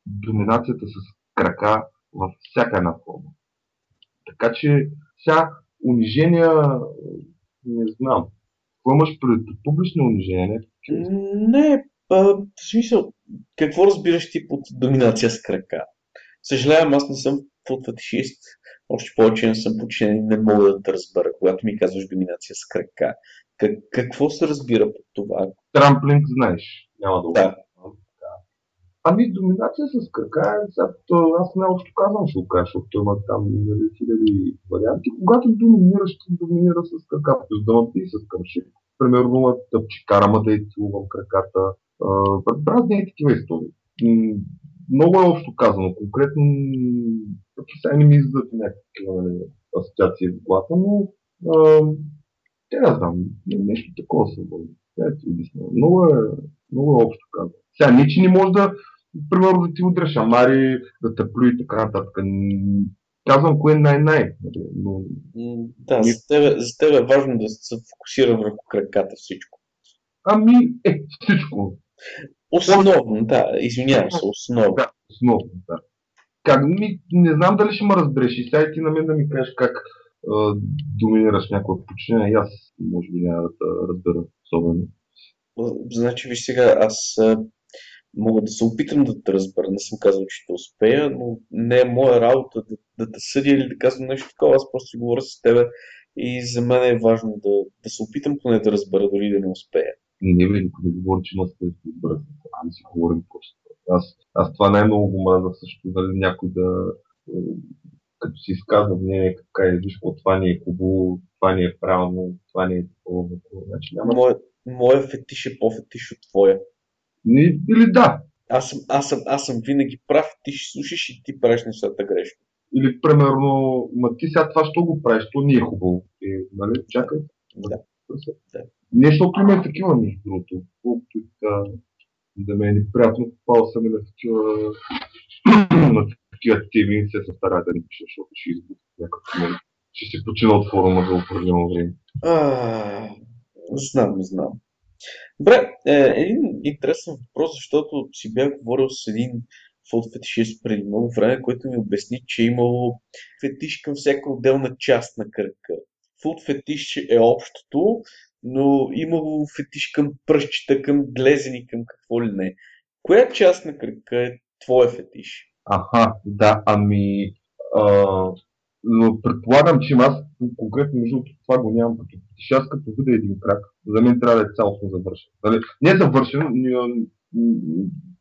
Speaker 2: доминацията с крака, във всяка една форма. Така че, сега, унижения, не знам. Какво имаш пред публични унижения?
Speaker 1: Не, а, в смисъл, какво разбираш ти под доминация с крака? Съжалявам, аз не съм футфетишист, още повече не съм починен не мога да те разбера, когато ми казваш доминация с крака. Как, какво се разбира под това?
Speaker 2: Трамплинг знаеш. Няма да
Speaker 1: Да.
Speaker 2: Ами доминация с крака, сега, аз най-общо казвам ще го кажа, защото има там нали, хиляди варианти. Когато доминираш, ще доминира с крака, плюс да и с къмши. Примерно тъпчи карама да и целувам краката. Разни е такива истории. Много е общо казано. Конкретно, сега не ми издадат някакви нали, асоциации в главата, но те не знам, нещо такова съм. Много е, много е общо казано. Сега не, че не може да, примерно, да ти удря шамари, да те плюи и така нататък. Казвам кое е най-най. Нали, но...
Speaker 1: Да, за тебе, за тебе е важно да се фокусира върху краката всичко.
Speaker 2: Ами, е, всичко.
Speaker 1: Основно, да, извинявам се, основно.
Speaker 2: Да, основно, да. Как, ми, не знам дали ще ме разбереш и сега ти на мен да ми кажеш как а, доминираш някаква починение, аз може би няма да разбера особено.
Speaker 1: Значи, виж сега, аз мога да се опитам да те разбера. Не съм казал, че ще успея, но не е моя работа да, да те съдя или да казвам нещо такова. Аз просто говоря с тебе и за мен е важно да, да се опитам поне да разбера, дори да не успея.
Speaker 2: Не, бе, никой не говори, че има да разбера. Ами си говорим просто. Аз, аз това най-много го мраза също, дали някой да като си изказва мнение, като каже, виж, това не е хубаво, това не е правилно, това не е такова. Значи,
Speaker 1: няма... Моя, моя фетиш е по-фетиш от твоя.
Speaker 2: Не, или да.
Speaker 1: Аз съм, аз, съм, аз съм винаги прав, ти ще слушаш и ти правиш нещата грешно.
Speaker 2: Или примерно, ма ти сега това, що го правиш, то не е хубаво. И, нали, чакай.
Speaker 1: Да.
Speaker 2: Не, защото има такива, между другото. Колкото и да, да ме е неприятно, попал съм и на такива, на такива теми, се се стара да ни пише, защото ще избута някакъв ще се почина от форума за определено време.
Speaker 1: знам, не знам. Добре, е, един интересен въпрос, защото си бях говорил с един фот фетишист преди много време, който ми обясни, че е имало фетиш към всяка отделна част на кръка. Фут фетиш е общото, но имало фетиш към пръщчета, към глезени, към какво ли не. Коя част на кръка е твой фетиш?
Speaker 2: Аха, да, ами а, но предполагам, че аз конкретно между това го нямам като фетиш. Аз като видя един крак, за мен трябва да е цялостно завършен. Нали? Не е завършен,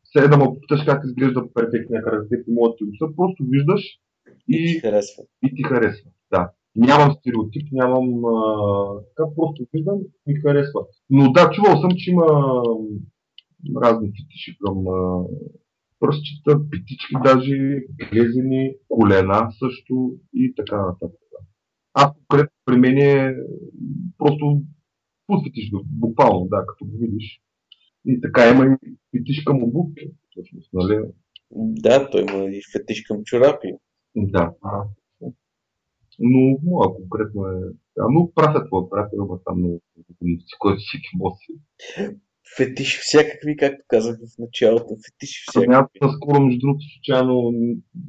Speaker 2: все да му питаш как изглежда перфектния крак, те могат да ти просто виждаш
Speaker 1: и, и, ти харесва.
Speaker 2: И ти харесва, да. Нямам стереотип, нямам а, така, просто виждам и харесва. Но да, чувал съм, че има разни фетиши към а, пръстчета, питички даже, глезени, колена също и така нататък. Аз конкретно при мен е просто посветиш го, буквално, да, като го видиш. И така има и фетиш към обувки, всъщност, нали?
Speaker 1: Да, той има и фетиш към чорапи.
Speaker 2: Да. Но моя конкретно е... Да, но правят твоя приятел, има там много който всеки може
Speaker 1: фетиш всякакви, както казах в началото. Фетиш всякакви.
Speaker 2: Аз наскоро, между другото, случайно,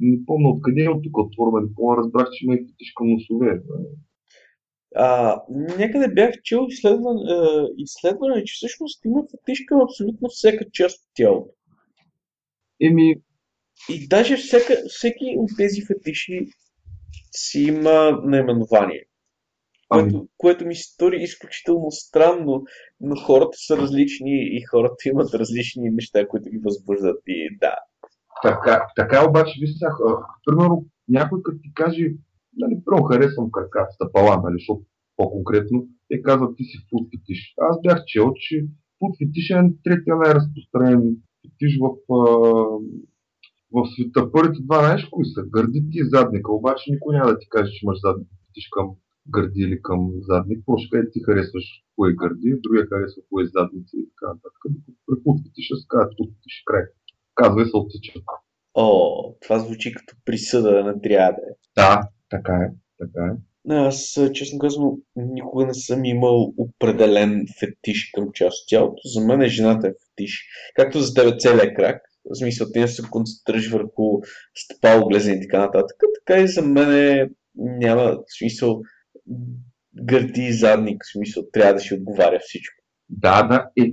Speaker 2: не помня откъде е от тук от форума, не помня, разбрах, че има и фетиш към носове.
Speaker 1: А, някъде бях чел изследване, изследване, че всъщност има фетиш към абсолютно всяка част от тялото.
Speaker 2: Еми...
Speaker 1: И даже всяка, всеки от тези фетиши си има наименование което, ами. което ми се стори изключително странно, но хората са различни и хората имат различни неща, които ги възбуждат и да.
Speaker 2: Така, така обаче, виж сега, примерно, някой като ти каже, нали, първо харесвам крака, стъпала, нали, защото по-конкретно, те казват, ти си фуд фетиш. Аз бях чел, че фуд фетиш е третия най-разпространен фетиш в, в света. Първите два знаеш кои са? Гърдите и задника, обаче никой няма да ти каже, че имаш задник фетиш към гърди или към задник. Просто къде ти харесваш кое е гърди, другия харесва кое е задници и така нататък. При путките ще се казва путките ще край. Казва и се отсече.
Speaker 1: О, това звучи като присъда на триада.
Speaker 2: Да, така е. Така е.
Speaker 1: Аз, честно казвам, никога не съм имал определен фетиш към част от тялото. За мен е жената е фетиш. Както за тебе целият крак, в смисъл ти не се концентрираш върху стъпало, глезен и така нататък, така и за мен е, няма в смисъл гърди и задник, в смисъл, трябва да си отговаря всичко.
Speaker 2: Да, да. Е,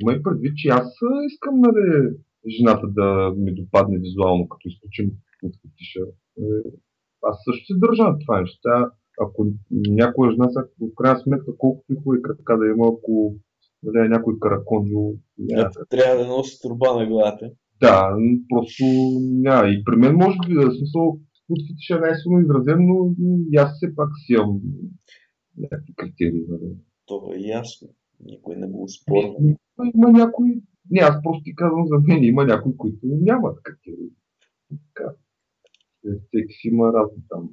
Speaker 2: има и предвид, че аз искам нали, жената да ми допадне визуално, като изключим от фетиша. Е, аз също се държа на това нещо. Ако някоя жена, в крайна сметка, колкото и хубави крака да има, ако нали, някой караконджо...
Speaker 1: Трябва да носи турба на главата.
Speaker 2: Да, просто няма. И при мен може би, да смисъл, фетиш е най-силно изразен, но и аз все пак си имам някакви критерии. Нали?
Speaker 1: Това е ясно. Никой не го спорва.
Speaker 2: Има някои... Не, аз просто ти казвам за мен, има някои, които нямат критерии. Така. Всеки си има разни там.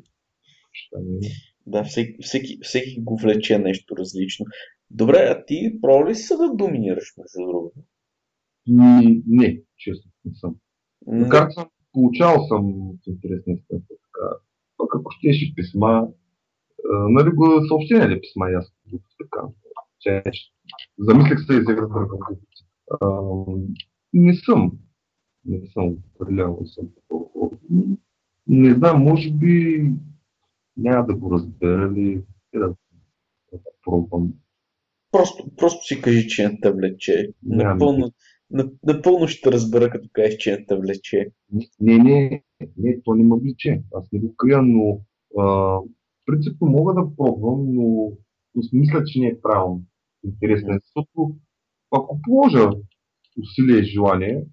Speaker 1: Да, всеки, всеки, всеки го влече нещо различно. Добре, а ти пробва ли си да доминираш, между другото?
Speaker 2: Ми, не, честно не съм. Макар съм получавал съм с интересни така. Пък ако щеше писма, а, нали го съобщение ли писма и аз така. Че, замислих се и взех разбъркам Не съм. Не съм определено съм Не знам, може би няма да го разбера ли да, да пробвам.
Speaker 1: Просто, просто си кажи, че не те влече. Напълно, напълно ще разбера, като кажеш, че не те влече.
Speaker 2: Не, не, не, то не ме влече. Аз не го крия, но а, принципно мога да пробвам, но, но мисля, че не е правилно. Интересно е, защото ако положа усилие и желание,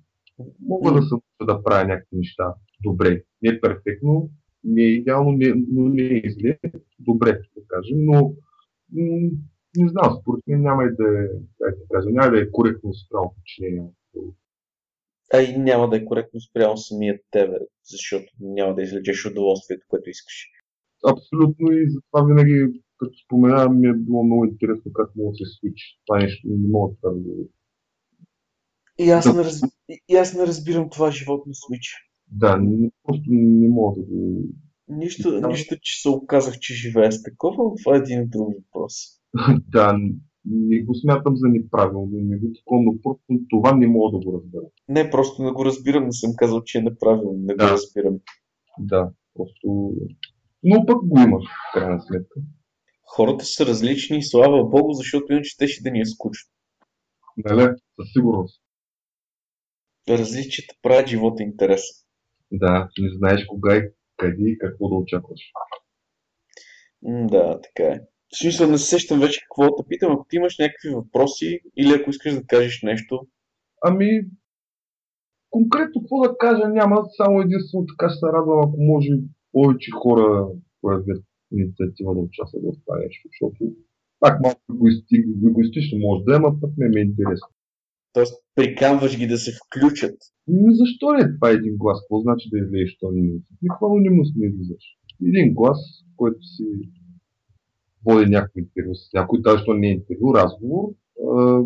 Speaker 2: мога да съм да правя някакви неща добре. Не е перфектно, не е идеално, не, но не е зле. Добре, да кажем, но не знам, според мен няма и да е, как да кажа, няма да е коректно спрямо подчинение.
Speaker 1: А и няма да е коректно спрямо самият тебе, защото няма да излечеш удоволствието, което искаш.
Speaker 2: Абсолютно и затова винаги, като споменавам, ми е било много интересно как мога да се случи. Това нещо не мога да
Speaker 1: да и аз, да. не раз... и аз не разбирам това животно свич.
Speaker 2: Да, не, просто не мога да го...
Speaker 1: Нищо, да. нищо, че се оказах, че живея с такова, това е един друг въпрос.
Speaker 2: да, не го смятам за неправилно, не го такова, но просто това не мога да го разбера.
Speaker 1: Не, просто не го разбирам, не съм казал, че е неправилно, не да. го разбирам.
Speaker 2: Да, просто... Но пък го има, в крайна сметка.
Speaker 1: Хората са различни, слава Богу, защото иначе те ще да ни е скучно.
Speaker 2: Не, със сигурност.
Speaker 1: Различията правят живота интересен.
Speaker 2: Да, не знаеш кога и къде и какво да очакваш.
Speaker 1: да, така е. В смисъл не се сещам вече какво да питам, ако ти имаш някакви въпроси или ако искаш да кажеш нещо.
Speaker 2: Ами, конкретно какво да кажа няма, само единствено така ще се радвам, ако може повече хора проявят инициатива да участват в това нещо, защото пак малко егоистично може да е, но пък не ми е интересно.
Speaker 1: Тоест, приканваш ги да се включат.
Speaker 2: Ми защо е това един глас? Какво значи да излезеш то анонимност? Никаква анонимност не излизаш. Един глас, който си води някой интервю с някой, даже то не е интервю, разговор. А,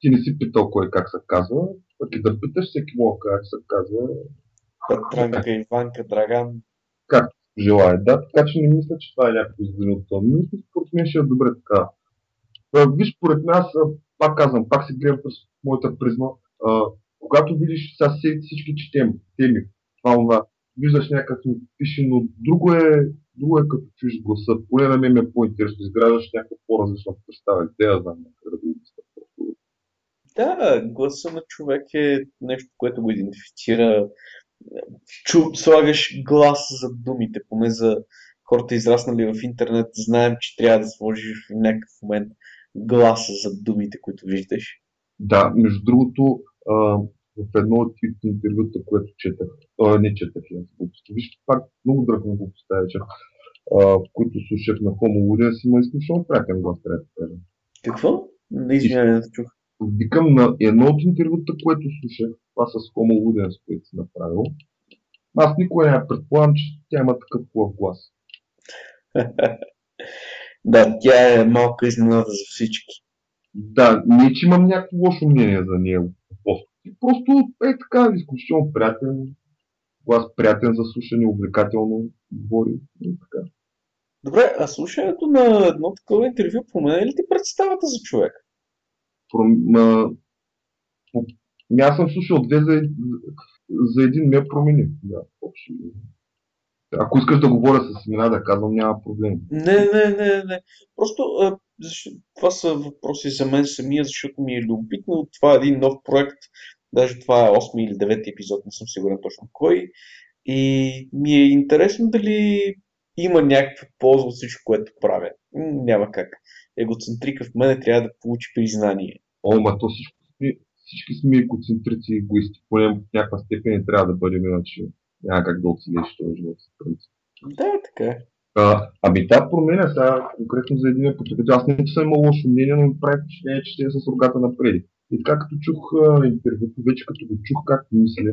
Speaker 2: ти не си питал кой как се казва, пък и да питаш всеки мога как се казва.
Speaker 1: Петранка, Иванка, Драган.
Speaker 2: Както желая, да. Така че не мисля, че това е някакво изгодно от това. Според мен ще е добре така. Виж, според мен, аз пак казвам, пак си гледам през моята призма. А, когато видиш сега всички четем теми, това, това, виждаш някакъв пише, но друго е, друго е като чуеш гласа. Поне на мен е по-интересно, изграждаш някаква по-различна представа. Те я знам някъде да го
Speaker 1: Да, гласа на човек е нещо, което го идентифицира. Чу, слагаш глас за думите, поне за хората израснали в интернет, знаем, че трябва да сложиш в някакъв момент гласа за думите, които виждаш.
Speaker 2: Да, между другото, в едно от интервюта, което четах, а, не четах, аз глупости. Виж, пак много дръпна го вечер, които слушах на Homo Ludens, има изключително приятен глас, трябва да кажа.
Speaker 1: Какво? Не извинявай, не чух.
Speaker 2: Викам на едно от интервюта, което слушах, това с Homo Ludens, което си направил, аз никога не предполагам, че тя има такъв хубав глас.
Speaker 1: да, тя е малка изненада за всички.
Speaker 2: Да, не че имам някакво лошо мнение за Просто е така, изключително приятен, глас приятен за слушане, увлекателно говори. И така.
Speaker 1: Добре, а слушането на едно такова интервю променя ли ти представата за човек?
Speaker 2: Пром... А... Аз съм слушал две за, за един ме промени. Да, общо. Ако искаш да говоря с имена, да казвам, няма проблем.
Speaker 1: Не, не, не, не. Просто а, защо, това са въпроси за мен самия, защото ми е любопитно. Това е един нов проект. Даже това е 8 или 9 епизод, не съм сигурен точно кой. И ми е интересно дали има някаква полза от всичко, което правя. Няма как. Егоцентрика в мене трябва да получи признание.
Speaker 2: О, ма то всичко, всички сме екоцентрици и егоисти. Поне в някаква степен не трябва да бъдем, иначе няма как да оцелеш този живот.
Speaker 1: Да, така е.
Speaker 2: А, ами да, променя сега конкретно за един потребител. Аз не съм имал лошо мнение, но ми прави впечатление, че ще е с рогата напред. И така като чух интервюто, вече като го чух как мисля,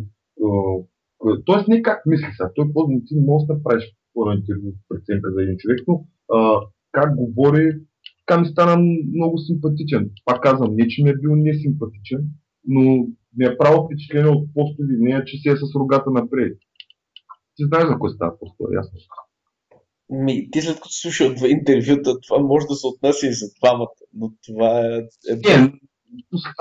Speaker 2: Тоест не как мисли сега, той по ти не можеш да направиш хора интервю преценка за един човек, но а, как говори, така ми стана много симпатичен. Пак казвам, не че ми е бил несимпатичен, но ми е правил впечатление от постови нея, че си е с рогата напред. Ти знаеш за кой става просто, ясно.
Speaker 1: Ми, ти след като слушал два интервюта, това може да се отнася и за двамата, но това е... е...
Speaker 2: Не,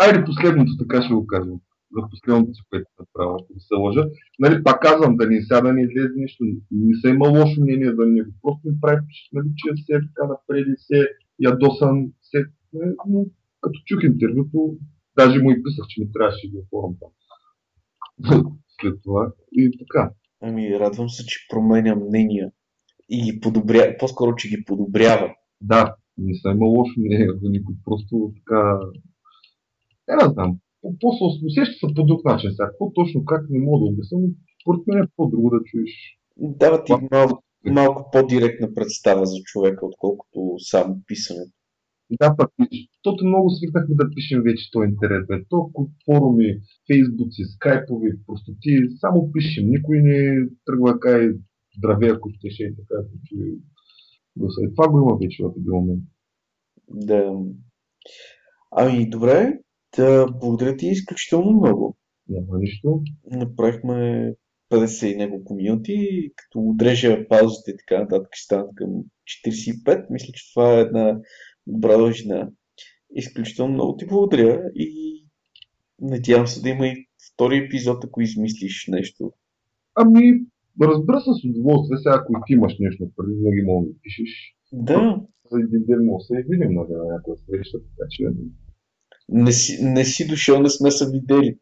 Speaker 2: айде последното, така ще го кажем за последното си, което съм направил, ако се лъжа. Нали, пак казвам, да ни сяда не излезе нещо. Не са има лошо мнение за него. Просто ми прави нали, че е все така напред и се ядосан. Се, нали, но като чух интервюто, даже му и писах, че ми трябваше да оформям там. След това и така.
Speaker 1: Ами, радвам се, че променя мнения и ги подобря, по-скоро, че ги подобрява.
Speaker 2: Да, не са има лошо мнение за никой. Просто така... Не, не знам после усеща се по друг начин. Сега, какво точно, как не мога да обясня, но според мен е по-друго да чуеш.
Speaker 1: Дава ти малко, малко по-директна представа за човека, отколкото само писането.
Speaker 2: Да, пък, защото много свикнахме да пишем вече този интернет. Бе. Толкова форуми, фейсбуци, скайпови, просто ти само пишем. Никой не тръгва и здраве, ако ще и така, че да Това го има вече в един момент.
Speaker 1: Да. Ами, добре. Та, благодаря ти изключително много.
Speaker 2: Няма нищо.
Speaker 1: Направихме 50 и няколко минути, като отрежа паузите и така нататък ще станат към 45. Мисля, че това е една добра дължина. Изключително много ти благодаря и надявам се да има и втори епизод, ако измислиш нещо.
Speaker 2: Ами, разбира се с удоволствие, сега ако ти имаш нещо преди, винаги мога да пишеш.
Speaker 1: Да.
Speaker 2: За един ден може да се видим нали, на някоя среща, така че
Speaker 1: не си, не си дошъл, не сме се видели.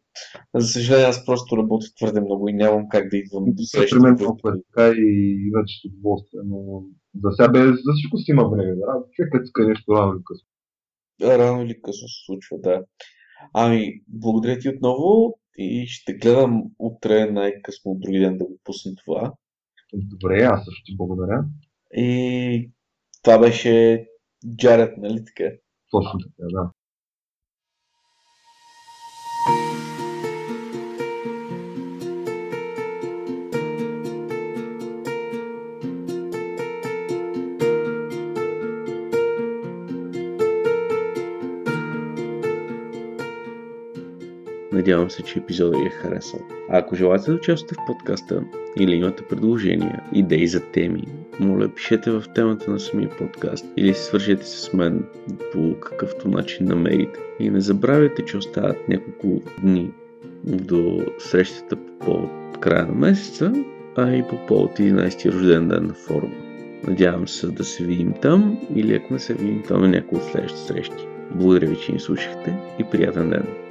Speaker 1: За съжаление, аз просто работя твърде много и нямам как да идвам до среща.
Speaker 2: При мен толкова е така и иначе с удоволствие, но за сега бе, за всичко си има време. Да? Човекът иска нещо рано или късно.
Speaker 1: Рано или късно се случва, да. Ами, благодаря ти отново и ще гледам утре най-късно от други ден да го пусна това.
Speaker 2: Добре, аз също ти благодаря.
Speaker 1: И това беше Джаред, нали така?
Speaker 2: Точно така, да.
Speaker 1: Надявам се, че епизодът ви е харесал. А ако желаете да участвате в подкаста или имате предложения, идеи за теми, моля пишете в темата на самия подкаст или се свържете с мен по какъвто начин намерите. И не забравяйте, че остават няколко дни до срещата по повод края на месеца, а и по повод 11 рожден ден на форума. Надявам се да се видим там или ако не се видим там на някои от следващите срещи. Благодаря ви, че ни слушахте и приятен ден!